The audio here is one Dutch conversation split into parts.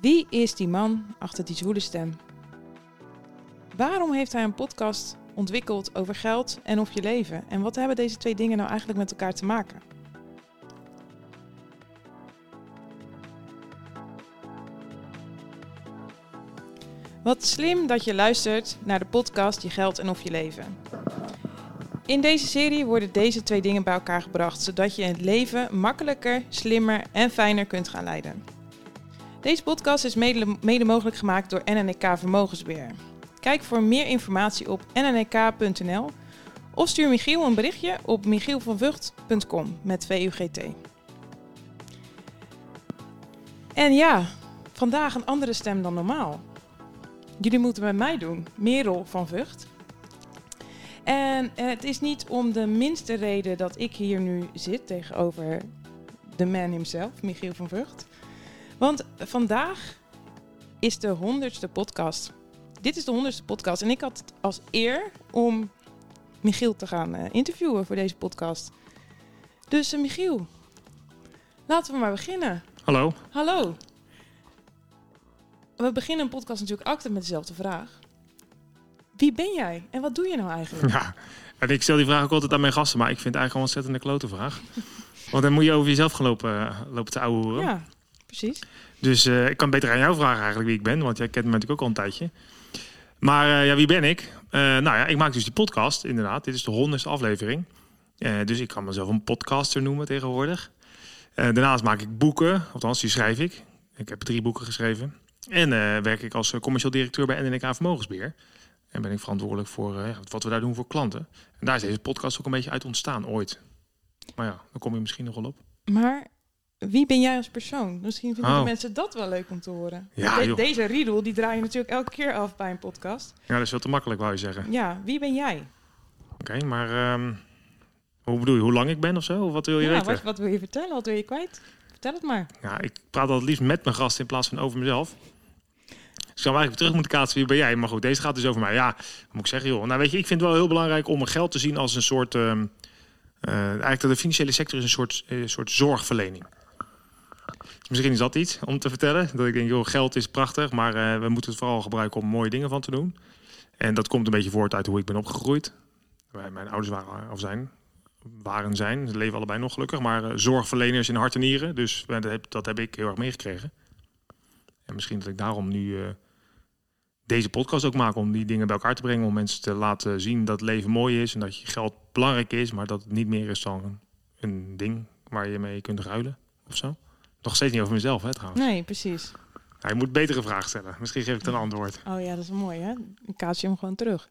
Wie is die man achter die zwoele stem? Waarom heeft hij een podcast ontwikkeld over geld en of je leven? En wat hebben deze twee dingen nou eigenlijk met elkaar te maken? Wat slim dat je luistert naar de podcast Je Geld en of je leven. In deze serie worden deze twee dingen bij elkaar gebracht, zodat je het leven makkelijker, slimmer en fijner kunt gaan leiden. Deze podcast is mede, mogelijk gemaakt door NNK Vermogensbeheer. Kijk voor meer informatie op nnk.nl of stuur Michiel een berichtje op michielvanvugt.com met VUGT. En ja, vandaag een andere stem dan normaal. Jullie moeten met mij doen, Merel van Vught. En het is niet om de minste reden dat ik hier nu zit tegenover de man himself, Michiel van Vught. Want vandaag is de honderdste podcast. Dit is de honderdste podcast en ik had het als eer om Michiel te gaan uh, interviewen voor deze podcast. Dus uh, Michiel, laten we maar beginnen. Hallo. Hallo. We beginnen een podcast natuurlijk altijd met dezelfde vraag. Wie ben jij en wat doe je nou eigenlijk? Ja, en ik stel die vraag ook altijd aan mijn gasten, maar ik vind het eigenlijk een ontzettende klote vraag. Want dan moet je over jezelf gaan lopen, lopen te ouwehoeren. Ja, precies. Dus uh, ik kan beter aan jou vragen eigenlijk wie ik ben, want jij kent me natuurlijk ook al een tijdje. Maar uh, ja, wie ben ik? Uh, nou ja, ik maak dus die podcast, inderdaad. Dit is de honderdste aflevering. dus ik kan mezelf een podcaster noemen tegenwoordig. daarnaast maak ik boeken, althans die schrijf ik. Ik heb drie boeken geschreven. En werk ik als commercieel directeur bij NNK Vermogensbeheer. En ben ik verantwoordelijk voor wat we daar doen voor klanten. En daar is deze podcast ook een beetje uit ontstaan ooit. Maar ja, dan kom je misschien nog wel op. Maar wie ben jij als persoon? Misschien vinden oh. mensen dat wel leuk om te horen. Ja, De, deze riedel die draai je natuurlijk elke keer af bij een podcast. Ja, dat is wel te makkelijk, wou je zeggen. Ja, wie ben jij? Oké, maar um, hoe bedoel je? Hoe lang ik ben of zo? Of wat wil je ja, weten? Wat, wat wil je vertellen? Wat wil je kwijt? Vertel het maar. Ja, ik praat altijd liefst met mijn gast in plaats van over mezelf. Ik zou eigenlijk terug moeten kaatsen, wie ben jij? Maar goed, deze gaat dus over mij. Ja, moet ik zeggen, joh. Nou weet je, ik vind het wel heel belangrijk om mijn geld te zien als een soort... Um, uh, eigenlijk de financiële sector is een soort, uh, soort zorgverlening. Misschien is dat iets om te vertellen. Dat ik denk, joh, geld is prachtig, maar uh, we moeten het vooral gebruiken om mooie dingen van te doen. En dat komt een beetje voort uit hoe ik ben opgegroeid. Mijn ouders waren, of zijn, waren zijn, ze leven allebei nog gelukkig, maar zorgverleners in hart en nieren. Dus dat heb, dat heb ik heel erg meegekregen. En misschien dat ik daarom nu deze podcast ook maken om die dingen bij elkaar te brengen. Om mensen te laten zien dat leven mooi is en dat je geld belangrijk is, maar dat het niet meer is dan een ding waar je mee kunt ruilen of zo. Nog steeds niet over mezelf, hè trouwens. Nee, precies. Je moet betere vragen stellen. Misschien geef ik een antwoord. Oh ja, dat is mooi hè. Dan kaats je hem gewoon terug.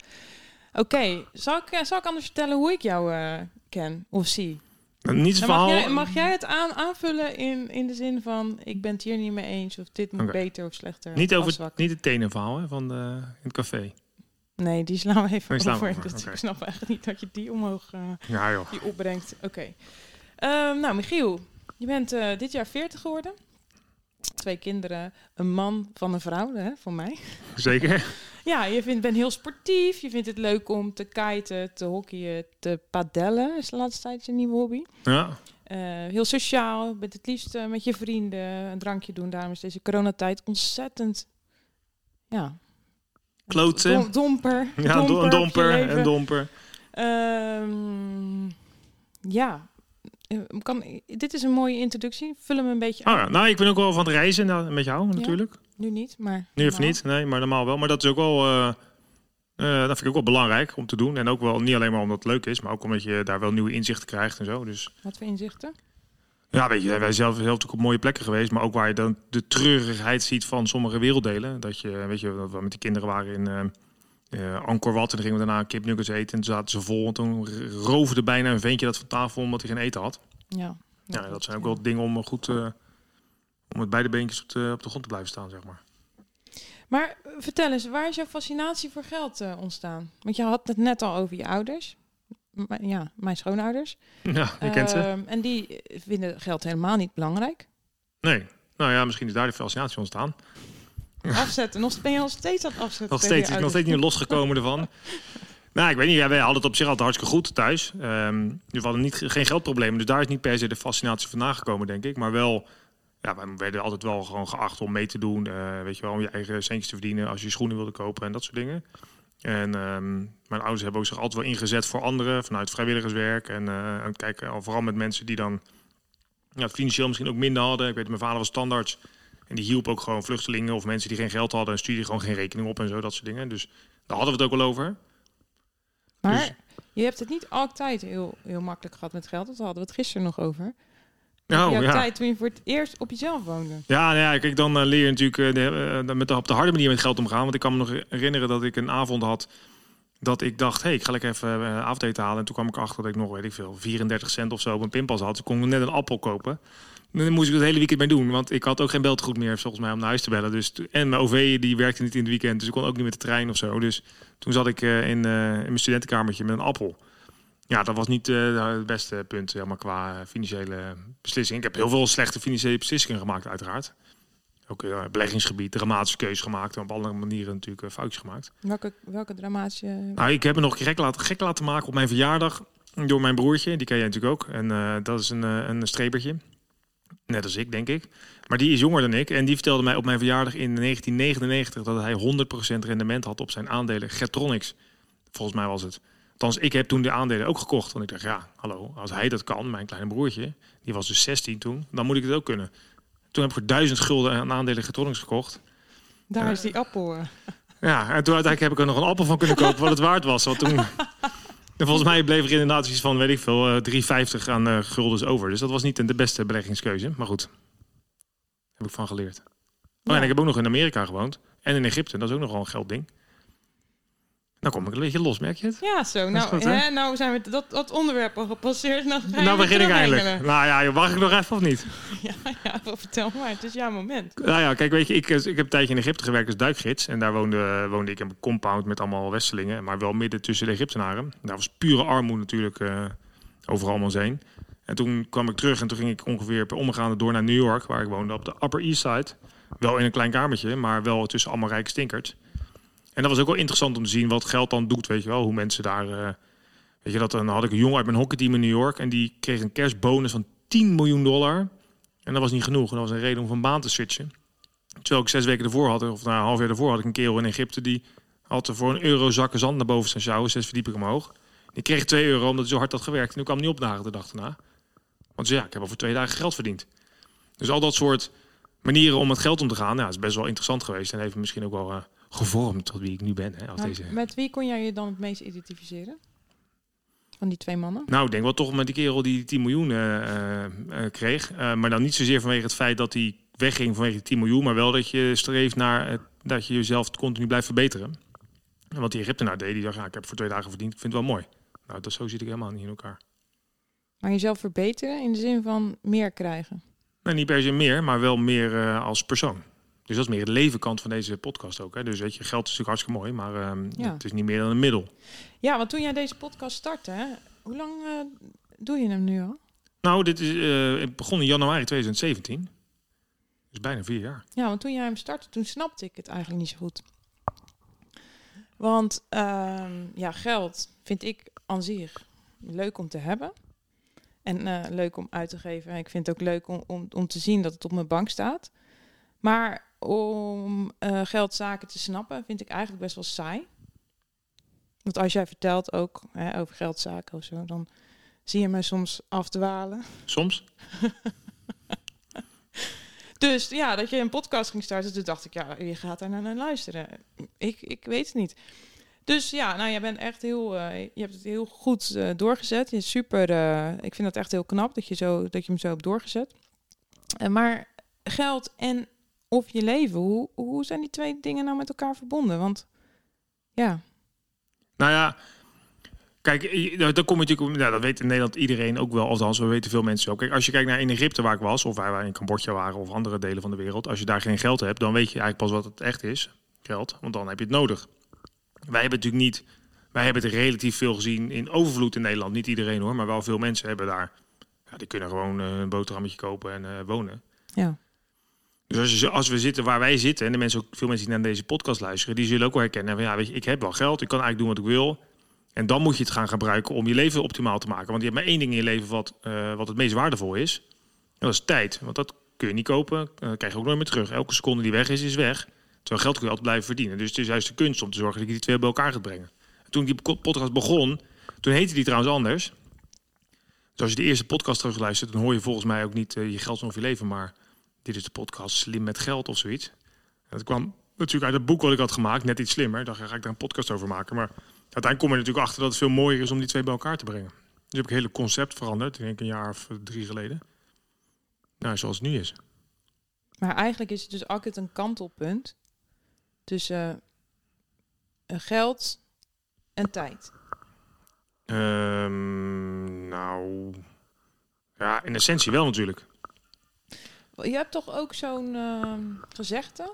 Oké, okay. zal, ik, zal ik anders vertellen hoe ik jou uh, ken of zie? Niets mag, jij, mag jij het aan, aanvullen in, in de zin van ik ben het hier niet mee eens of dit moet okay. beter of slechter? Niet over niet het tenenverhaal hè, van de, in het café. Nee, die slaan we even nee, over. over. Dus okay. ik snap eigenlijk niet dat je die omhoog uh, ja, joh. die opbrengt. Oké. Um, nou, Michiel, je bent uh, dit jaar 40 geworden. Twee kinderen, een man van een vrouw, hè, voor mij. Zeker. ja, je vindt, bent heel sportief. Je vindt het leuk om te kiten, te hockeyen, te padellen. Is de laatste tijd je nieuwe hobby. Ja. Uh, heel sociaal, bent het liefst uh, met je vrienden een drankje doen. Daarom is deze coronatijd ontzettend, ja... Kloten. Dom, domper. Ja, domper een domper, een domper. Um, ja, kan, dit is een mooie introductie. Vul hem een beetje oh, ja. Nou, ik ben ook wel van het reizen nou, met jou natuurlijk. Ja, nu niet, maar... Nu even niet, nee, maar normaal wel. Maar dat is ook wel... Uh, uh, dat vind ik ook wel belangrijk om te doen. En ook wel niet alleen maar omdat het leuk is, maar ook omdat je daar wel nieuwe inzichten krijgt en zo. Dus... Wat voor inzichten? Ja, weet je, wij zelf heel natuurlijk op mooie plekken geweest, maar ook waar je dan de treurigheid ziet van sommige werelddelen. Dat je, weet je, dat we met die kinderen waren in... Uh, uh, Angkor Wat en dan gingen we daarna kipnuggets eten en toen zaten ze vol. En toen roofde bijna een ventje dat van tafel omdat hij geen eten had. Ja, ja, dat zijn ook wel dingen om goed uh, om met beide beentjes op de, op de grond te blijven staan, zeg maar. Maar vertel eens, waar is jouw fascinatie voor geld uh, ontstaan? Want je had het net al over je ouders. M ja, mijn schoonouders. Ja, je kent ze. Uh, en die vinden geld helemaal niet belangrijk. Nee, nou ja, misschien is daar de fascinatie ontstaan. Afzetten. Nog, ben je nog steeds aan het afzetten? Nog steeds. Ik nog steeds niet losgekomen ervan. Nou, ik weet niet. Ja, wij hadden het op zich altijd hartstikke goed thuis. Um, we hadden niet, geen geldproblemen. Dus daar is niet per se de fascinatie van nagekomen, denk ik. Maar wel ja, wij werden altijd wel gewoon geacht om mee te doen. eh, weet je wel, om je eigen centjes te verdienen als je schoenen wilde kopen en dat soort dingen. En ehm, mijn ouders hebben ook zich altijd wel ingezet voor anderen vanuit vrijwilligerswerk. En, eh, en kijken, al vooral met mensen die dan ja, financieel misschien ook minder hadden. Ik weet, mijn vader was standaards. En die hielp ook gewoon vluchtelingen of mensen die geen geld hadden. En stuurde gewoon geen rekening op en zo, dat soort dingen. Dus daar hadden we het ook wel over. Maar Dus- je hebt het niet altijd heel, heel makkelijk gehad met geld. Dat hadden we het gisteren nog over. Oh, had ja. tijd toen je voor het eerst op jezelf woonde. Ja, nou ja, kijk, dan eh, leer je natuurlijk de, eh, met de, op de harde manier met geld omgaan. Want ik kan me nog herinneren dat ik een avond had dat ik dacht, hey, ik ga lekker even uh, avondeten halen. En toen kwam ik achter dat ik nog, weet ik veel, 34 cent of zo op een pinpas had. Toen kon ik net een appel kopen. En dan moest ik het hele weekend mee doen, want ik had ook geen beltegoed meer volgens mij om naar huis te bellen. Dus, en mijn OV die werkte niet in het weekend, dus ik kon ook niet met de trein of zo. Dus toen zat ik uh, in, uh, in mijn studentenkamertje met een appel. Ja, dat was niet het beste punt helemaal qua financiële beslissing. Ik heb heel veel slechte financiële beslissingen gemaakt, uiteraard. Ook uh, beleggingsgebied, dramatische keuzes gemaakt. En op alle manieren natuurlijk uh, foutjes gemaakt. Welke, welke dramatische... Nou, ik heb me nog gek laten, gek laten maken op mijn verjaardag. Door mijn broertje, die ken jij natuurlijk ook. En uh, dat is een, een strebertje. Net als ik, denk ik. Maar die is jonger dan ik. En die vertelde mij op mijn verjaardag in 1999 dat hij 100% rendement had op zijn aandelen Getronics. Volgens mij was het. Althans, ik heb toen de aandelen ook gekocht. Want ik dacht, ja, hallo, als hij dat kan, mijn kleine broertje, die was dus 16 toen, dan moet ik het ook kunnen. Toen heb ik voor 1000 gulden aan aandelen Getronics gekocht. Daar uh, is die appel. Uh. Ja, en toen uiteindelijk heb ik er nog een appel van kunnen kopen wat het waard was. Want toen, en volgens mij bleef er inderdaad iets van, weet ik veel, uh, 3,50 aan uh, guldens over. Dus dat was niet de beste beleggingskeuze. Maar goed, heb ik van geleerd. Oh, ja. en ik heb ook nog in Amerika gewoond. En in Egypte, dat is ook nogal een geldding. Nou kom ik een beetje los, merk je het? Ja, zo. Nou, goed, hè? nou zijn we dat, dat onderwerp al gepasseerd. Nou, nou begin ik eindelijk. Nou ja, mag ik nog even of niet? ja, ja, vertel maar. Het is jouw moment. Nou ja, kijk, weet je, ik, ik heb een tijdje in Egypte gewerkt als duikgids. En daar woonde, woonde ik in een compound met allemaal Westelingen. Maar wel midden tussen de Egyptenaren. Daar was pure armoede natuurlijk uh, overal om ons heen. En toen kwam ik terug en toen ging ik ongeveer per omgaande door naar New York. Waar ik woonde op de Upper East Side. Wel in een klein kamertje, maar wel tussen allemaal rijke stinkers. En dat was ook wel interessant om te zien wat geld dan doet, weet je wel. Hoe mensen daar... Uh, weet je dat, dan had ik een jongen uit mijn hockeyteam in New York... en die kreeg een kerstbonus van 10 miljoen dollar. En dat was niet genoeg. En dat was een reden om van baan te switchen. Terwijl ik zes weken ervoor had, of na een half jaar ervoor... had ik een kerel in Egypte die had er voor een euro zakken zand naar boven staan sjouwen. Zes verdiepingen omhoog. Die kreeg 2 euro omdat hij zo hard had gewerkt. En kwam niet opdagen de dag daarna. Want ja, ik heb al voor twee dagen geld verdiend. Dus al dat soort manieren om met geld om te gaan... Ja, is best wel interessant geweest. En heeft misschien ook wel... Uh, gevormd tot wie ik nu ben. Hè, als maar deze... Met wie kon jij je dan het meest identificeren? Van die twee mannen? Nou, ik denk wel toch met die kerel die 10 miljoen uh, uh, kreeg. Uh, maar dan niet zozeer vanwege het feit dat hij wegging vanwege die 10 miljoen. Maar wel dat je streeft naar het, dat je jezelf continu blijft verbeteren. En wat die Egyptenaar deed, die dacht, ja, ik heb voor twee dagen verdiend. Ik vind het wel mooi. Nou, dat, zo zit ik helemaal niet in elkaar. Maar jezelf verbeteren in de zin van meer krijgen? Nou, niet per se meer, maar wel meer als persoon. Dus dat is meer de levenkant van deze podcast ook. Hè? Dus weet je, geld is natuurlijk hartstikke mooi, maar um, ja. het is niet meer dan een middel. Ja, want toen jij deze podcast startte, hè, hoe lang uh, doe je hem nu al? Nou, dit is uh, ik begon in januari 2017. Dus bijna vier jaar. Ja, want toen jij hem startte, toen snapte ik het eigenlijk niet zo goed. Want uh, ja, geld vind ik aan zich leuk om te hebben. En uh, leuk om uit te geven. En ik vind het ook leuk om, om, om te zien dat het op mijn bank staat. Maar om uh, geldzaken te snappen vind ik eigenlijk best wel saai. Want als jij vertelt ook hè, over geldzaken of zo, dan zie je me soms afdwalen. Soms? dus ja, dat je een podcast ging starten, toen dacht ik, ja, je gaat daar naar luisteren. Ik, ik weet het niet. Dus ja, nou, jij bent echt heel, uh, je hebt het heel goed uh, doorgezet. Je is super, uh, ik vind dat echt heel knap dat je, zo, dat je hem zo hebt doorgezet. maar geld en of je leven. Hoe, hoe zijn die twee dingen nou met elkaar verbonden? Want ja. Nou ja, kijk, dan kom je natuurlijk, nou, dat weet in Nederland iedereen ook wel, althans, we weten veel mensen ook. Kijk, als je kijkt naar in Egypte waar ik was, of waar wij in Cambodja waren, of andere delen van de wereld, als je daar geen geld hebt, dan weet je eigenlijk pas wat het echt is, geld, want dan heb je het nodig. Wij hebben natuurlijk niet, wij hebben het relatief veel gezien in overvloed in Nederland. Niet iedereen hoor, maar wel veel mensen hebben daar, ja, die kunnen gewoon een boterhammetje kopen en uh, wonen. Ja. Dus als, we zitten waar wij zitten, en de mensen, ook veel mensen die naar deze podcast luisteren, die zullen ook wel herkennen van ja, weet je, ik heb wel geld, ik kan eigenlijk doen wat ik wil. En dan moet je het gaan gebruiken om je leven optimaal te maken. Want je hebt maar één ding in je leven wat, uh, wat het meest waardevol is. En dat is tijd. Want dat kun je niet kopen, eh, krijg je ook nooit meer terug. Elke seconde die weg is, is weg. Terwijl geld kun je altijd blijven verdienen. Dus het is juist de kunst om te zorgen dat je die twee bij elkaar gaat brengen. En toen die podcast begon, toen heette die trouwens anders. Dus als je de eerste podcast terugluistert, dan hoor je volgens mij ook niet uh, je geld of je leven, maar dit is de podcast Slim met Geld of zoiets. En dat kwam natuurlijk uit het boek wat ik had gemaakt, net iets slimmer. Dan ga ik daar een podcast over maken. Maar uiteindelijk kom je natuurlijk achter dat het veel mooier is om die twee bij elkaar te brengen. Dus heb ik het hele concept veranderd, denk ik een jaar of drie geleden. Nou, zoals het nu is. Maar eigenlijk is het dus altijd een kantelpunt tussen uh, geld en tijd. Um, nou, ja, in essentie wel natuurlijk. Je hebt toch ook zo'n uh, gezegde?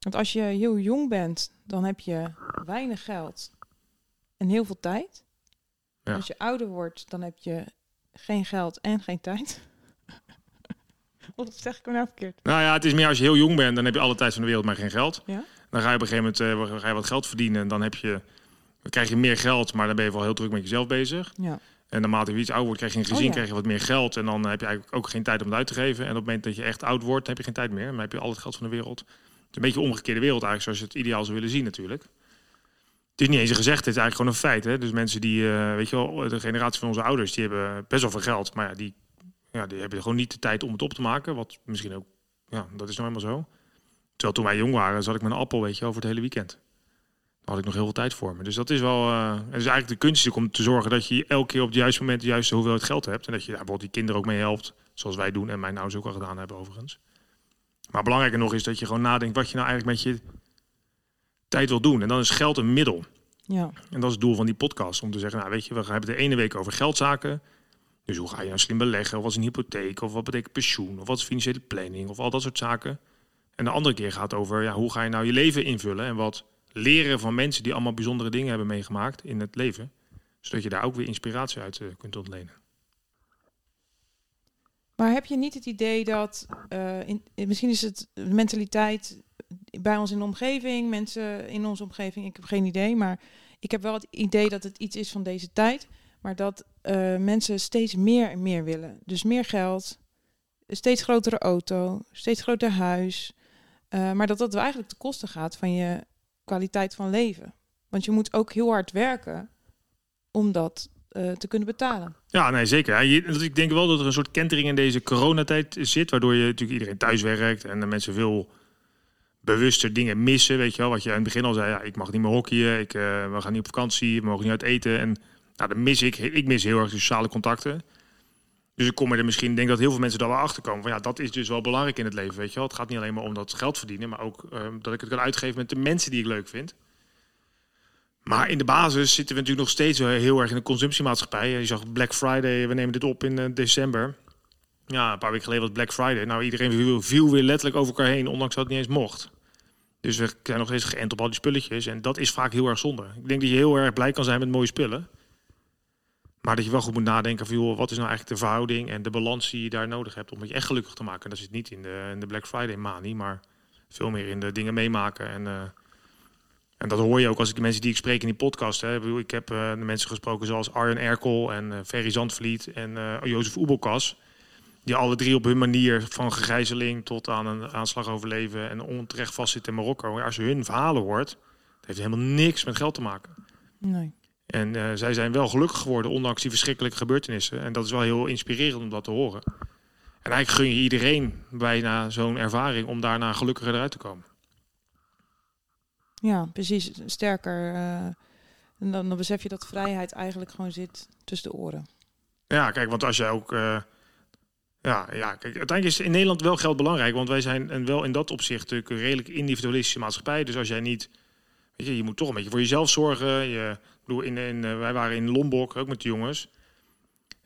Want als je heel jong bent, dan heb je weinig geld en heel veel tijd. Ja. Als je ouder wordt, dan heb je geen geld en geen tijd. Wat zeg ik hem nou verkeerd? Nou ja, het is meer als je heel jong bent, dan heb je alle tijd van de wereld, maar geen geld. Ja? Dan ga je op een gegeven moment uh, ga je wat geld verdienen en dan heb je, dan krijg je meer geld, maar dan ben je wel heel druk met jezelf bezig. Ja. En naarmate je iets ouder wordt, krijg je een gezin, oh, krijg je wat meer geld. En dan heb je eigenlijk ook geen tijd om het uit te geven. En op het moment dat je echt oud wordt, heb je geen tijd meer. Dan heb je al het geld van de wereld. Het is een beetje een omgekeerde wereld eigenlijk, zoals je het ideaal zou willen zien natuurlijk. Het is niet eens een gezegd, het is eigenlijk gewoon een feit. Hè? Dus mensen die, uh, weet je wel, de generatie van onze ouders, die hebben best wel veel geld. Maar ja, die, ja, die hebben gewoon niet de tijd om het op te maken. Wat misschien ook, ja, dat is nou helemaal zo. Terwijl toen wij jong waren, zat ik met een appel, weet je, over het hele weekend. Had ik nog heel veel tijd voor me. Dus dat is wel, uh, het is eigenlijk de kunst om te zorgen dat je elke keer op het juiste moment de juiste hoeveelheid geld hebt. En dat je daar bijvoorbeeld die kinderen ook mee helpt. Zoals wij doen en mijn ouders ook al gedaan hebben overigens. Maar belangrijker nog is dat je gewoon nadenkt wat je nou eigenlijk met je tijd wil doen. En dan is geld een middel. Ja. En dat is het doel van die podcast. Om te zeggen, nou weet je, we hebben de ene week over geldzaken. Dus hoe ga je nou slim beleggen? Of wat is een hypotheek? Of wat betekent pensioen? Of wat is financiële planning? Of al dat soort zaken. En de andere keer gaat over, ja, hoe ga je nou je leven invullen? En wat leren van mensen die allemaal bijzondere dingen hebben meegemaakt in het leven. Zodat je daar ook weer inspiratie uit uh, kunt ontlenen. Maar heb je niet het idee dat, uh, in, misschien is het de mentaliteit bij ons in de omgeving, mensen in onze omgeving, ik heb geen idee, maar ik heb wel het idee dat het iets is van deze tijd, maar dat mensen steeds meer en meer willen. Dus meer geld, steeds grotere auto, steeds groter huis, maar dat dat eigenlijk te kosten gaat van je kwaliteit van leven. Want je moet ook heel hard werken om dat uh, te kunnen betalen. Ja, nee, zeker. Ja, ik denk wel dat er een soort kentering in deze coronatijd zit, waardoor je natuurlijk iedereen thuis werkt en de mensen veel bewuster dingen missen. Weet je wel, wat je aan het begin al zei, ja, ik mag niet meer hockeyen, ik, uh, we gaan niet op vakantie, we mogen niet uit eten. En nou, dan mis ik, ik mis heel erg sociale contacten. Dus ik kom er misschien, denk dat heel veel mensen daar wel achter komen. Van ja, dat is dus wel belangrijk in het leven, weet je wel. Het gaat niet alleen maar om dat geld verdienen, maar ook uh, dat ik het kan uitgeven met de mensen die ik leuk vind. Maar in de basis zitten we natuurlijk nog steeds heel erg in de consumptiemaatschappij. Je zag Black Friday, we nemen dit op in uh, december. Ja, een paar weken geleden was Black Friday. Nou, iedereen viel, viel, weer letterlijk over elkaar heen, ondanks dat het niet eens mocht. Dus we zijn nog steeds geënt op al die spulletjes. En dat is vaak heel erg zonde. Ik denk dat je heel erg blij kan zijn met mooie spullen. Maar dat je wel goed moet nadenken van, wat is nou eigenlijk de verhouding en de balans die je daar nodig hebt om je echt gelukkig te maken. En dat zit niet in de, in de Black Friday manie, maar veel meer in de dingen meemaken. En, uh, en dat hoor je ook als ik de mensen die ik spreek in die podcast. Hè. Ik heb de mensen gesproken zoals Arjen Erkel en uh, Ferry Zandvliet en Jozef Oebelkas. Die alle drie op hun manier van gegijzeling tot aan een aanslag overleven en onterecht vastzitten in Marokko. Als je hun verhalen hoort, dat heeft helemaal niks met geld te maken. Nee. En uh, zij zijn wel gelukkig geworden, ondanks die verschrikkelijke gebeurtenissen. En dat is wel heel inspirerend om dat te horen. En eigenlijk gun je iedereen bijna zo'n ervaring om daarna gelukkiger eruit te komen. Ja, precies. Sterker. Uh, en dan, dan, besef je dat vrijheid eigenlijk gewoon zit tussen de oren. Ja, kijk, want als jij ook. Uh, ja, ja, kijk, uiteindelijk is in Nederland wel geld belangrijk. Want wij zijn en wel in dat opzicht natuurlijk een redelijk individualistische maatschappij. Dus als jij niet. Weet je, je moet toch een beetje voor jezelf zorgen. Je in, in, uh, wij waren in Lombok, ook met de jongens.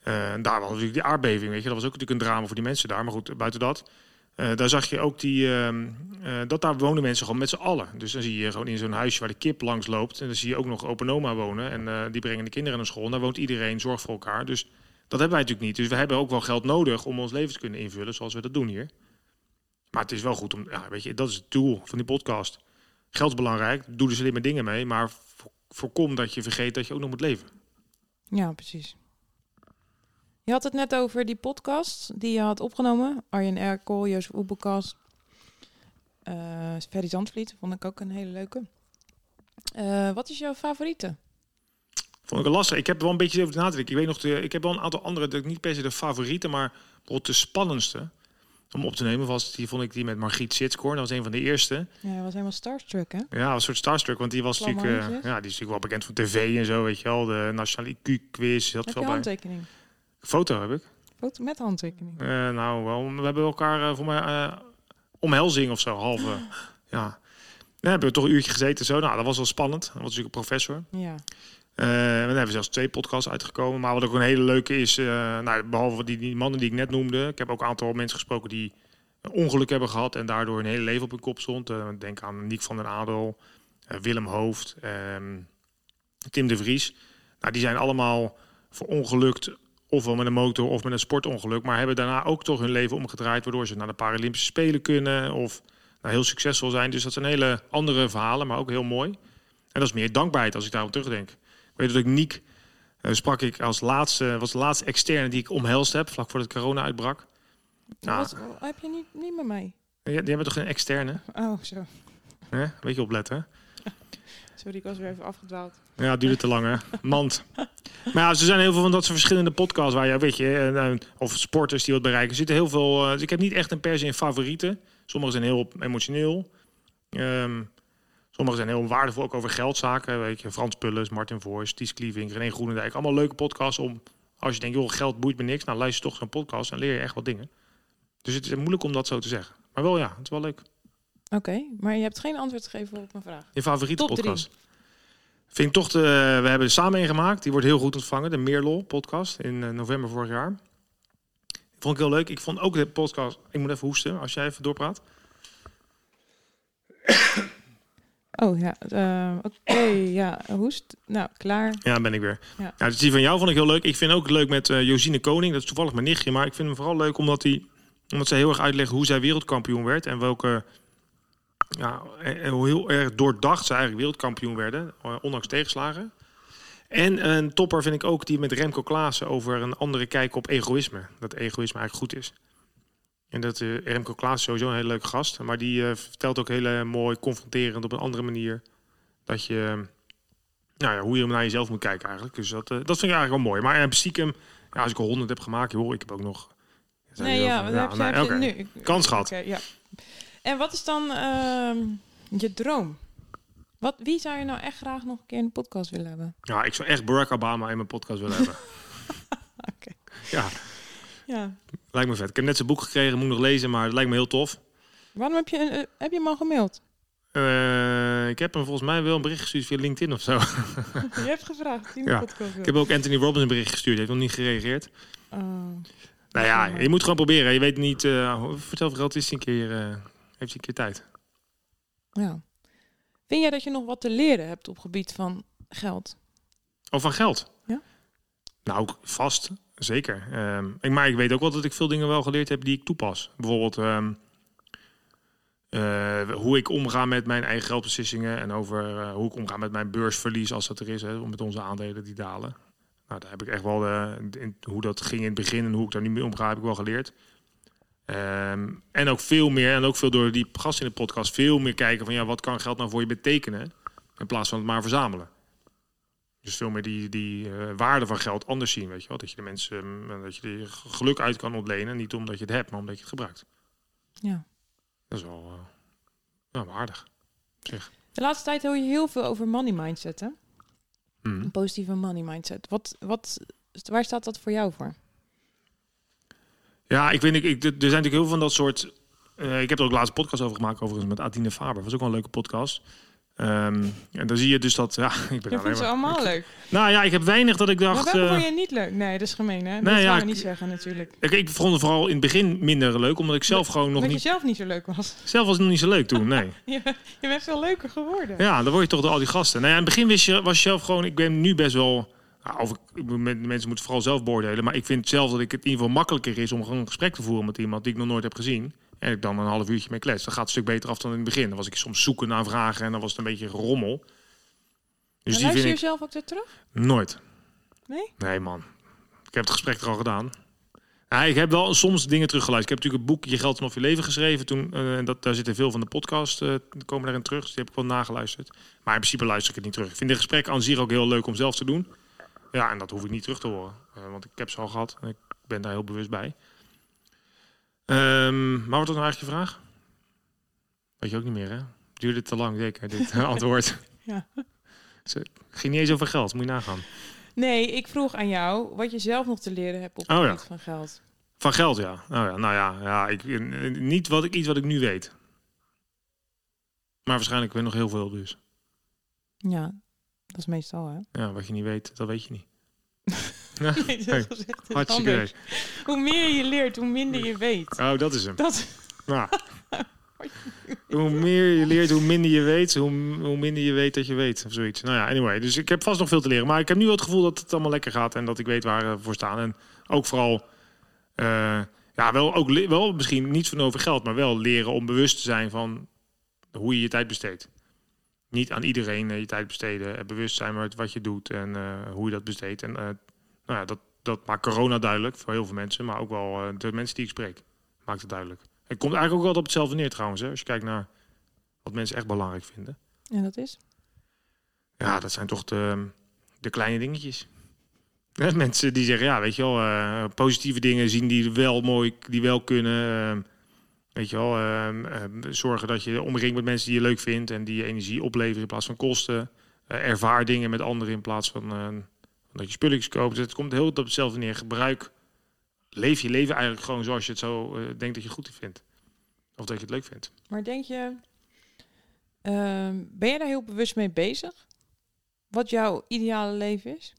En daar was natuurlijk die aardbeving, weet je. Dat was ook natuurlijk een drama voor die mensen daar. Maar goed, buiten dat. Uh, daar zag je ook die, uh, dat daar wonen mensen gewoon met z'n allen. Dus dan zie je gewoon in zo'n huisje waar de kip langs loopt. En dan zie je ook nog open oma wonen. En die brengen de kinderen naar school. En daar woont iedereen, zorg voor elkaar. Dus dat hebben wij natuurlijk niet. Dus we hebben ook wel geld nodig om ons leven te kunnen invullen zoals we dat doen hier. Maar het is wel goed om, ja, weet je, dat is het doel van die podcast. Geld is belangrijk, doe er slimme dingen mee. Maar voorkom dat je vergeet dat je ook nog moet leven. Ja, precies. Je had het net over die podcast die je had opgenomen. Arjen Erkel, Jozef Oebekas, uh, Ferry Zandvliet. Vond ik ook een hele leuke. Uh, wat is jouw favoriete? Vond ik een lastig. Ik heb wel een beetje over na te denken. Ik weet nog, de, ik heb wel een aantal andere, niet per se de favoriete, maar bijvoorbeeld de spannendste om op te nemen was die vond ik die met Margriet Sitskoorn. Dat was een van de eerste. Ja, hij was helemaal starstruck, hè? Ja, een soort starstruck, want die was natuurlijk, uh, ja, die is natuurlijk wel bekend van tv en zo, weet je wel. De nationale IQ-quiz. Heb je handtekening? Foto heb ik. Foto met handtekening? Uh, nou, wel, we hebben elkaar uh, voor mij omhelzing of zo, halve. ja. Dan hebben we toch een uurtje gezeten zo. Nou, dat was wel spannend. Dat was natuurlijk een professor. Ja. Uh, we hebben zelfs twee podcasts uitgekomen. Maar wat ook een hele leuke is, uh, nou, behalve die, die mannen die ik net noemde. Ik heb ook een aantal mensen gesproken die een ongeluk hebben gehad en daardoor een hele leven op hun kop stond. Uh, denk aan Niek van den Adel, Willem Hoofd, ehm, Tim de Vries. Nou, die zijn allemaal verongelukt, ofwel met een motor of met een sportongeluk. Maar hebben daarna ook toch hun leven omgedraaid, waardoor ze naar de Paralympische Spelen kunnen of nou, heel succesvol zijn. Dus dat zijn hele andere verhalen, maar ook heel mooi. En dat is meer dankbaarheid als ik daarop terugdenk weet dat ik Niek uh, sprak ik als laatste, was de laatste externe die ik omhelst heb, vlak voordat corona uitbrak. Nou, heb je niet, niet met mij? Die, die hebben toch geen externe? Oh, zo. Hè? Weet je opletten. Sorry, ik was weer even afgedwaald. Ja, het duurde te lang, hè? Mand. maar ja, er zijn heel veel van dat soort verschillende podcasts waar je, weet je, of sporters die wat bereiken. Er zitten heel veel. Uh, dus ik heb niet echt een per se een favoriete. Sommige zijn heel emotioneel. Um, Sommige zijn heel waardevol, ook over geldzaken. Weet je, Frans Pulles, Martin Voors, Ties Klieving, René Groenendijk. Allemaal leuke podcasts om, als je denkt, joh, geld boeit me niks. Nou, luister toch zo'n podcast en leer je echt wat dingen. Dus het is moeilijk om dat zo te zeggen. Maar wel ja, het is wel leuk. Oké, maar je hebt geen antwoord gegeven op mijn vraag. Je favoriete Top podcast? Drie. Vind ik toch de, we hebben er samen een gemaakt. Die wordt heel goed ontvangen. De Meerlol podcast in uh, november vorig jaar. Vond ik heel leuk. Ik vond ook de podcast. Ik moet even hoesten als jij even doorpraat. Oh ja, uh, oké, ja, hoest. Nou, klaar. Ja, ben ik weer. Ja. dus die van jou vond ik heel leuk. Ik vind ook leuk met uh, Josine Koning. Dat is toevallig mijn nichtje, maar ik vind hem vooral leuk omdat hij, omdat ze heel erg uitlegt hoe zij wereldkampioen werd en welke, ja, en hoe heel erg doordacht ze eigenlijk wereldkampioen werden, uh, ondanks tegenslagen. En een topper vind ik ook die met Remco Klaassen over een andere kijk op egoïsme. Dat egoïsme eigenlijk goed is. En dat uh, Remco Klaas sowieso een hele leuke gast. Maar die uh, vertelt ook heel mooi confronterend op een andere manier. Dat je, nou ja, hoe je naar jezelf moet kijken eigenlijk. Dus dat, dat vind ik eigenlijk wel mooi. Maar uh, stiekem, ja, als ik al honderd heb gemaakt, hoor, ik heb ook nog... Nee, ja, heb, ja, heb je nu? Kans gehad. Okay, ja. En wat is dan ehm, je droom? Wat, wie zou je nou echt graag nog een keer in de podcast willen hebben? Ja, ik zou echt Barack Obama in mijn podcast willen hebben. Oké. Ja. Ja. Lijkt me vet. Ik heb net zijn boek gekregen, moet nog lezen, maar het lijkt me heel tof. Waarom heb je, uh, heb je hem al gemaild? Uh, ik heb hem volgens mij wel een bericht gestuurd via LinkedIn of zo. je hebt gevraagd. Ja. Ik heb ook Anthony Robbins een bericht gestuurd. Hij heeft nog niet gereageerd. Oh. Nou ja, je moet gewoon proberen. Je weet niet... Uh, vertel geld is een keer... Heeft een keer tijd. Ja. Vind jij dat je nog wat te leren hebt op gebied van geld? Of van geld? Ja. Nou, vast. Zeker. Um, ik, maar ik weet ook wel dat ik veel dingen wel geleerd heb die ik toepas. Bijvoorbeeld um, uh, hoe ik omga met mijn eigen geldbeslissingen en over uh, hoe ik omga met mijn beursverlies als dat er is, hè, met onze aandelen die dalen. Nou, daar heb ik echt wel de, in, hoe dat ging in het begin en hoe ik daar nu mee omga, heb ik wel geleerd. Um, en ook veel meer, en ook veel door die gast in de podcast, veel meer kijken van ja, wat kan geld nou voor je betekenen? In plaats van het maar verzamelen. Dus veel meer die, die uh, waarde van geld anders zien, weet je wel. Dat je de mensen, uh, dat je er geluk uit kan ontlenen. Niet omdat je het hebt, maar omdat je het gebruikt. Ja. Dat is wel, uh, nou, waardig. Zeg. De laatste tijd hoor je heel veel over money mindset, hè? Mm. Een positieve money mindset. Wat, wat, waar staat dat voor jou voor? Ja, ik weet niet, ik, er zijn natuurlijk heel veel van dat soort... ik heb er ook laatst podcast over gemaakt, overigens, met Adine Faber. Dat was ook wel een leuke podcast. Um, en dan zie je dus dat... Ja, ik ben je vindt ze allemaal ik, leuk. Nou ja, ik heb weinig dat ik dacht... Maar waarom uh, vond je niet leuk? Nee, dat is gemeen, hè? Dat nee, ja, je niet zeggen, natuurlijk. Ik, ik vond het vooral in het begin minder leuk, omdat ik zelf dat, gewoon nog niet... Dat je zelf niet zo leuk was. Zelf was het nog niet zo leuk toen, nee. je, je bent veel leuker geworden. Ja, dan word je toch door al die gasten. Nou ja, in het begin wist je, was je zelf gewoon... Ik ben nu best wel... Nou, of ik, mensen moeten vooral zelf beoordelen. Maar ik vind zelf dat ik het in ieder geval makkelijker is om gewoon een gesprek te voeren met iemand die ik nog nooit heb gezien. En ik dan een half uurtje mee klets. Dat gaat een stuk beter af dan in het begin. Dan was ik soms zoeken naar vragen en dan was het een beetje rommel. Dus die vind je ik... zelf ook weer terug? Nooit. Nee? Nee, man. Ik heb het gesprek er al gedaan. Ja, ik heb wel soms dingen teruggeluisterd. Ik heb natuurlijk een boek Je Geld en of Je Leven geschreven. Toen, eh, dat, daar zitten veel van de podcast, eh, komen daarin terug. Dus die heb ik wel nageluisterd. Maar in principe luister ik het niet terug. Ik vind de gesprekken aan zich ook heel leuk om zelf te doen. Ja, en dat hoef ik niet terug te horen. Eh, want ik heb ze al gehad en ik ben daar heel bewust bij. Ehm, maar wat was nou eigenlijk je vraag? Weet je ook niet meer, hè? Duurde te lang, zeker, dit antwoord. Ja. Ze ging niet eens over geld, moet je nagaan. Nee, ik vroeg aan jou wat je zelf nog te leren hebt op het Oh, ja. gebied van geld. Van geld, ja. Oh, ja. Nou ja, ja ik, eh, niet wat ik, iets wat ik nu weet. Maar waarschijnlijk weer nog heel veel dus. Ja, dat is meestal, hè? Ja, wat je niet weet, dat weet je niet. Nee, dat echt Hartstikke leuk. Hoe meer je leert, hoe minder je weet. Oh, dat is hem. Dat, Nou, hoe meer je leert, hoe minder je weet. Hoe, hoe minder je weet dat je weet. Of zoiets. Nou ja, anyway. Dus ik heb vast nog veel te leren. Maar ik heb nu wel het gevoel dat het allemaal lekker gaat. En dat ik weet waar we voor staan. En ook vooral... eh, ja, wel, ook, wel misschien niet van over geld. Maar wel leren om bewust te zijn van hoe je je tijd besteedt. Niet aan iedereen eh, je tijd besteden. En bewust zijn met wat je doet en eh, hoe je dat besteedt. En eh, nou ja, dat, dat maakt corona duidelijk voor heel veel mensen. Maar ook wel eh, de mensen die ik spreek. Maakt het duidelijk. Het komt eigenlijk ook wel op hetzelfde neer trouwens. Hè? Als je kijkt naar wat mensen echt belangrijk vinden. en dat is? Ja, dat zijn toch de, de kleine dingetjes. Mensen die zeggen, ja, weet je wel, eh, positieve dingen zien die wel mooi, die wel kunnen. eh, weet je wel, eh, eh, zorgen dat je omringt met mensen die je leuk vindt en die je energie opleveren in plaats van kosten. Eh, ervaar dingen met anderen in plaats van dat je spulletjes koopt. Het komt heel op hetzelfde neer. Gebruik, leef je leven eigenlijk gewoon zoals je het zo eh, denkt dat je goed vindt. Of dat je het leuk vindt. Maar denk je, ehm, ben je daar heel bewust mee bezig? Wat jouw ideale leven is?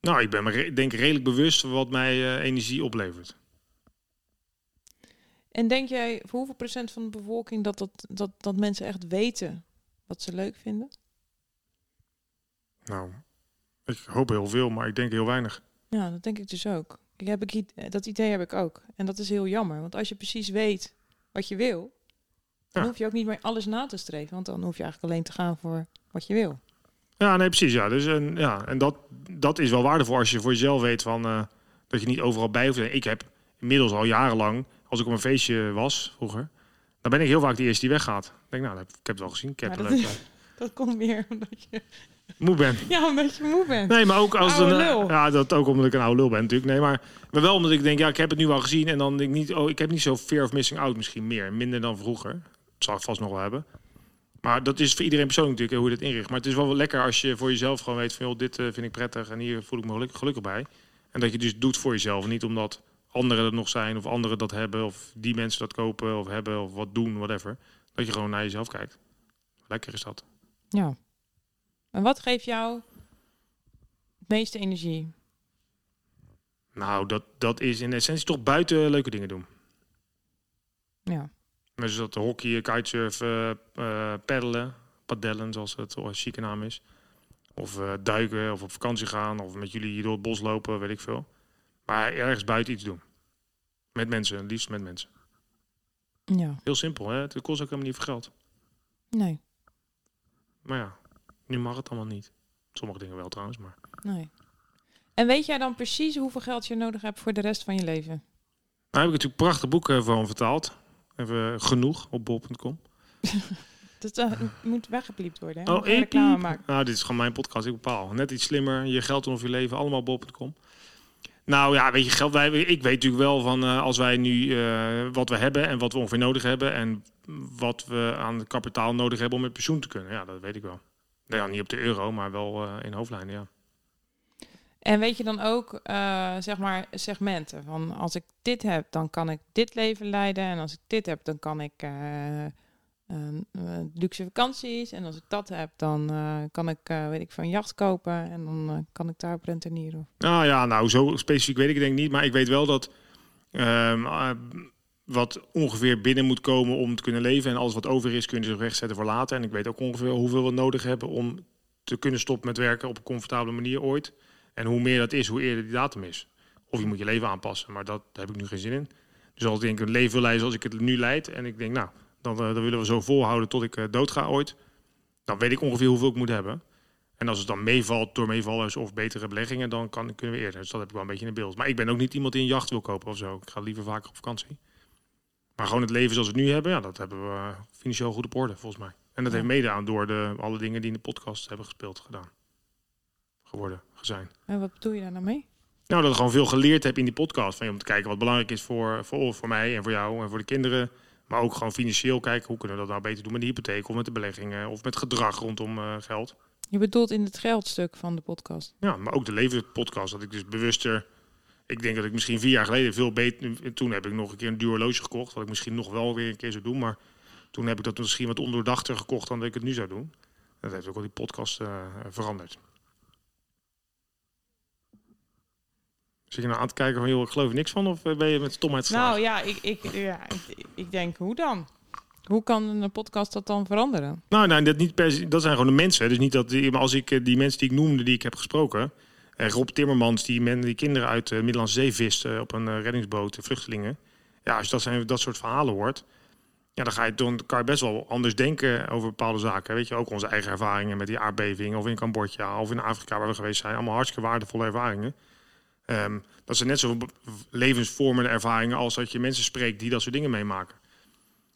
Nou, ik ben me denk redelijk bewust van wat mij eh, energie oplevert. En denk jij voor hoeveel procent van de bevolking dat, dat, dat, dat mensen echt weten wat ze leuk vinden? Nou, ik hoop heel veel, maar ik denk heel weinig. Ja, dat denk ik dus ook. Ik heb ik, dat idee heb ik ook. En dat is heel jammer. Want als je precies weet wat je wil, dan Ja. hoef je ook niet meer alles na te streven. Want dan hoef je eigenlijk alleen te gaan voor wat je wil. Ja, nee, precies. Ja. Dus, en ja, en dat, dat is wel waardevol als je voor jezelf weet van, eh, dat je niet overal bij hoeft. te zijn. Ik heb inmiddels al jarenlang, als ik op een feestje was vroeger, dan ben ik heel vaak de eerste die weggaat. Ik denk, nou, ik heb het wel gezien. Ik heb het dat leuk. Dat komt meer omdat je, Moe ben. ja, omdat je moe bent. Nee, maar ook als Oude een, lul. ja, dat ook omdat ik een oude lul ben natuurlijk. Nee, maar, maar wel omdat ik denk, ja, ik heb het nu al gezien en dan denk ik niet, oh, ik heb niet zo fear of missing out misschien meer, minder dan vroeger. Dat zal ik vast nog wel hebben. Maar dat is voor iedereen persoonlijk natuurlijk hoe je dat inricht. Maar het is wel lekker als je voor jezelf gewoon weet van, joh, dit eh, vind ik prettig en hier voel ik me gelukkig, gelukkig bij. En dat je dus doet voor jezelf, niet omdat anderen er nog zijn of anderen dat hebben of die mensen dat kopen of hebben of wat doen, whatever. Dat je gewoon naar jezelf kijkt. Lekker is dat. Ja. En wat geeft jou het meeste energie? Nou, dat, dat is in essentie toch buiten leuke dingen doen. Ja. Dus dat hockey, kitesurfen, eh peddelen, padellen zoals het oh, chique naam is. Of eh, duiken, of op vakantie gaan, of met jullie hier door het bos lopen, weet ik veel. Maar ergens buiten iets doen. Met mensen, liefst met mensen. Ja. Heel simpel, hè? Het kost ook helemaal niet veel geld. Nee. Maar ja, nu mag het allemaal niet. Sommige dingen wel trouwens, maar... Nee. En weet jij dan precies hoeveel geld je nodig hebt voor de rest van je leven? Nou heb ik natuurlijk prachtig boeken voor hem vertaald. Even genoeg op bol.com. Dat eh, moet weggepliept worden. Hè? Oh, ik reclame maken. Nou, dit is gewoon mijn podcast. Ik bepaal. Net iets slimmer. Je geld of je leven. Allemaal bol.com. Nou ja, weet je, geld. Wij, ik weet natuurlijk wel van eh, als wij nu eh, wat we hebben en wat we ongeveer nodig hebben. En wat we aan kapitaal nodig hebben om met pensioen te kunnen. Ja, dat weet ik wel. Nou ja, niet op de euro, maar wel eh, in hoofdlijnen, ja. En weet je dan ook, eh, zeg maar, segmenten? Van als ik dit heb, dan kan ik dit leven leiden. En als ik dit heb, dan kan ik eh, luxe vakanties. En als ik dat heb, dan kan ik, weet ik, van jacht kopen. En dan kan ik daar op rentenieren. Nou ja, nou zo specifiek weet ik het denk ik niet. Maar ik weet wel dat ehm, eh, wat ongeveer binnen moet komen om te kunnen leven. En alles wat over is, kunnen ze wegzetten voor later. En ik weet ook ongeveer hoeveel we nodig hebben om te kunnen stoppen met werken op een comfortabele manier ooit. En hoe meer dat is, hoe eerder die datum is. Of je moet je leven aanpassen, maar dat daar heb ik nu geen zin in. Dus als ik een leven wil leiden zoals ik het nu leid. En ik denk, nou, dan, eh, dan willen we zo volhouden tot ik eh, dood ga ooit. Dan weet ik ongeveer hoeveel ik moet hebben. En als het dan meevalt door meevallers of betere beleggingen, dan kan, kunnen we eerder. Dus dat heb ik wel een beetje in beeld. Maar ik ben ook niet iemand die een jacht wil kopen of zo. Ik ga liever vaker op vakantie. Maar gewoon het leven zoals we het nu hebben, ja, dat hebben we eh, financieel goed op orde, volgens mij. En dat Ja. heeft mede aan door de, alle dingen die in de podcast hebben gespeeld, gedaan. Geworden, gezijn. En wat bedoel je daar nou mee? Nou, dat ik gewoon veel geleerd heb in die podcast. Van, om te kijken wat belangrijk is voor, voor, voor mij en voor jou en voor de kinderen. Maar ook gewoon financieel kijken, hoe kunnen we dat nou beter doen met de hypotheek of met de beleggingen of met gedrag rondom eh, geld. Je bedoelt in het geldstuk van de podcast. Ja, maar ook de levenspodcast. Dat ik dus bewuster. Ik denk dat ik misschien vier jaar geleden veel beter. Toen heb ik nog een keer een duur horloge gekocht. Wat ik misschien nog wel weer een keer zou doen. Maar toen heb ik dat misschien wat ondoordachter gekocht dan dat ik het nu zou doen. Dat heeft ook al die podcast eh, veranderd. Zit je nou aan te kijken van, joh, ik geloof er niks van? Of eh, ben je met stomheid geslagen? Nou ja, ik, ik, ja ik, ik denk, hoe dan? Hoe kan een podcast dat dan veranderen? Nou, nou dat, niet per se, dat zijn gewoon de mensen. Dus niet dat maar als ik eh, die mensen die ik noemde, die ik heb gesproken. Eh, Rob Timmermans, die, die kinderen uit de Middellandse Zee vist eh, op een eh, reddingsboot, eh, vluchtelingen. Ja, als je dat, zijn, dat soort verhalen hoort, ja, dan, ga je, dan kan je best wel anders denken over bepaalde zaken. Weet je, ook onze eigen ervaringen met die aardbeving, of in Cambodja, of in Afrika waar we geweest zijn. Allemaal hartstikke waardevolle ervaringen. Ehm, dat zijn net zo levensvormende ervaringen als dat je mensen spreekt die dat soort dingen meemaken.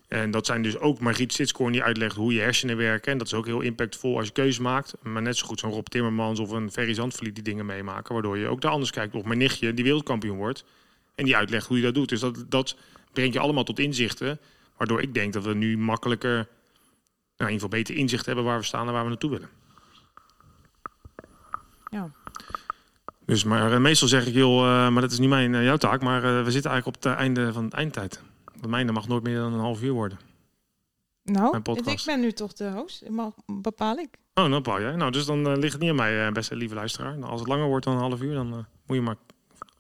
En dat zijn dus ook Margriet Sitskoorn die uitlegt hoe je hersenen werken. En dat is ook heel impactvol als je keuze maakt. Maar net zo goed zo'n Rob Timmermans of een Ferry Zandvliet die dingen meemaken. Waardoor je ook daar anders kijkt. Of mijn nichtje die wereldkampioen wordt. En die uitlegt hoe je dat doet. Dus dat, dat brengt je allemaal tot inzichten. Waardoor ik denk dat we nu makkelijker, nou, in ieder geval beter inzicht hebben waar we staan en waar we naartoe willen. Ja. Dus maar eh, meestal zeg ik, joh, eh, maar dat is niet mijn, eh, jouw taak. Maar we zitten eigenlijk op het einde van het eindtijd. De mijne mag nooit meer dan een half uur worden. Nou, ik ben nu toch de host. Mag, bepaal ik. Oh, dan bepaal jij. Nou, dus dan eh, ligt het niet aan mij, eh, beste lieve luisteraar. Nou, als het langer wordt dan een half uur, dan eh, moet je maar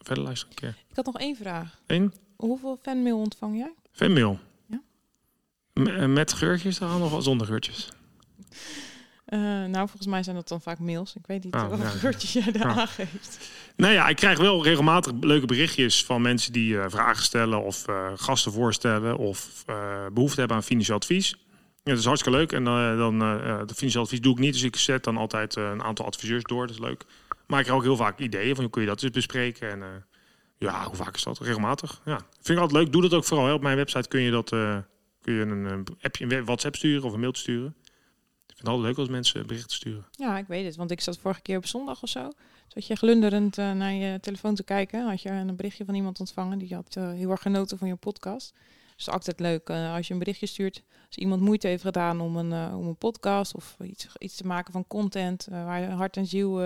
verder luisteren een keer. Ik had nog één vraag. Eén, Hoeveel fanmail ontvang jij? fanmail. Ja. M- met geurtjes eraan of zonder geurtjes? Eh, nou, volgens mij zijn dat dan vaak mails. Ik weet niet Oh, welke geurtjes jij daar Ja. aangeeft. Nou ja, ik krijg wel regelmatig leuke berichtjes van mensen die eh, vragen stellen of eh, gasten voorstellen of eh, behoefte hebben aan financieel advies. Ja, dat is hartstikke leuk. En dan de financieel advies doe ik niet, dus ik zet dan altijd een aantal adviseurs door. Dat is leuk. Maar ik krijg ook heel vaak ideeën van hoe kun je dat dus bespreken. En ja, hoe vaak is dat? Regelmatig. Ja, vind ik altijd leuk. Doe dat ook vooral. hè. Op mijn website kun je dat kun je een, een appje, een WhatsApp sturen of een mail sturen. Altijd leuk als mensen berichten sturen. Ja, ik weet het. Want ik zat vorige keer op zondag of zo. Zat je glunderend eh, naar je telefoon te kijken. Had je een berichtje van iemand ontvangen. Die had eh, heel erg genoten van je podcast. Dus altijd leuk eh, als je een berichtje stuurt. Als iemand moeite heeft gedaan om een, om een podcast of iets, iets te maken van content. waar je hart en ziel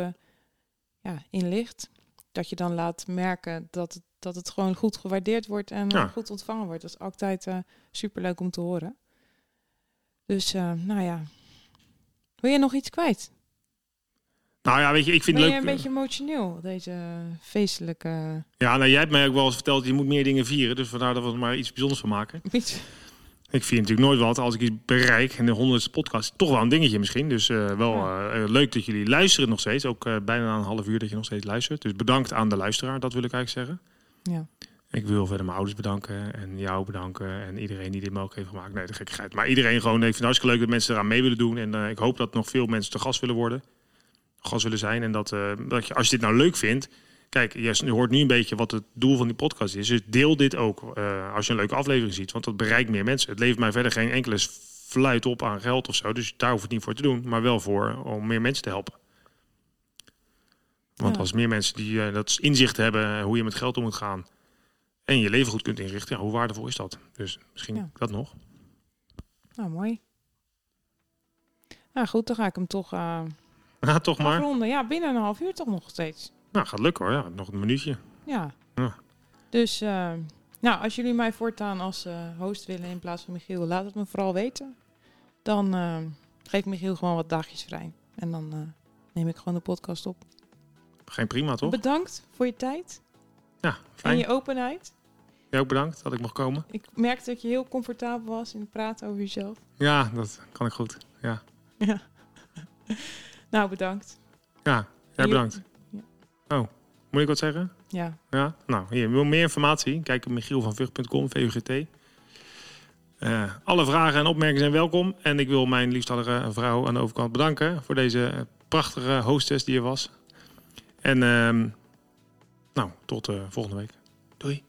ja, in ligt. Dat je dan laat merken dat het, dat het gewoon goed gewaardeerd wordt en Ja. goed ontvangen wordt. Dat is altijd super superleuk om te horen. Dus nou ja. Wil je nog iets kwijt? Nou ja, weet je, ik vind Ben het je leuk. een beetje emotioneel, deze feestelijke... Ja, nou, jij hebt mij ook wel eens verteld, je moet meer dingen vieren. Dus vandaar dat we er maar iets bijzonders van maken. Iets- Ik vier natuurlijk nooit wat als ik iets bereik. En de honderdste podcast, toch wel een dingetje misschien. Dus eh, wel Ja. eh, leuk dat jullie luisteren nog steeds. Ook eh, bijna een half uur dat je nog steeds luistert. Dus bedankt aan de luisteraar, dat wil ik eigenlijk zeggen. Ja. Ik wil verder mijn ouders bedanken en jou bedanken en iedereen die dit mogelijk heeft gemaakt. Nee, de gekkigheid. Maar iedereen gewoon, ik vind het hartstikke leuk dat mensen eraan mee willen doen. En eh, ik hoop dat nog veel mensen te gast willen worden. Gast willen zijn. En dat, eh, dat je, als je dit nou leuk vindt, kijk, je, hoort nu een beetje wat het doel van die podcast is. Dus deel dit ook eh, als je een leuke aflevering ziet, want dat bereikt meer mensen. Het levert mij verder geen enkele fluit op aan geld of zo. Dus daar hoef ik het niet voor te doen, maar wel voor om meer mensen te helpen. Want Ja. als meer mensen die dat inzicht hebben hoe je met geld om moet gaan en je leven goed kunt inrichten, ja, hoe waardevol is dat? Dus misschien Ja. dat nog. Nou, mooi. Nou goed, dan ga ik hem toch Ja, toch maar. afronden. Ja, binnen een half uur toch nog steeds. Nou, gaat lukken hoor. Ja, nog een minuutje. Ja. Ja. Dus, eh, nou, als jullie mij voortaan als eh, host willen in plaats van Michiel, laat het me vooral weten. Dan geef Michiel gewoon wat dagjes vrij. En dan neem ik gewoon de podcast op. Geen prima, toch? Bedankt voor je tijd Ja, en fijn. je openheid. Jij ook bedankt dat ik mocht komen. Ik merkte dat je heel comfortabel was in het praten over jezelf. Ja, dat kan ik goed. Ja, Ja. nou, bedankt. ja jij bedankt. Ja. Oh, moet ik wat zeggen? Ja. Ja, nou, hier, wil meer informatie? Kijk op michielvanvug.com, VUGT. Eh alle vragen en opmerkingen zijn welkom. En ik wil mijn liefstallige vrouw aan de overkant bedanken voor deze eh, prachtige hostess die er was. En ehm, nou, tot volgende week. Doei.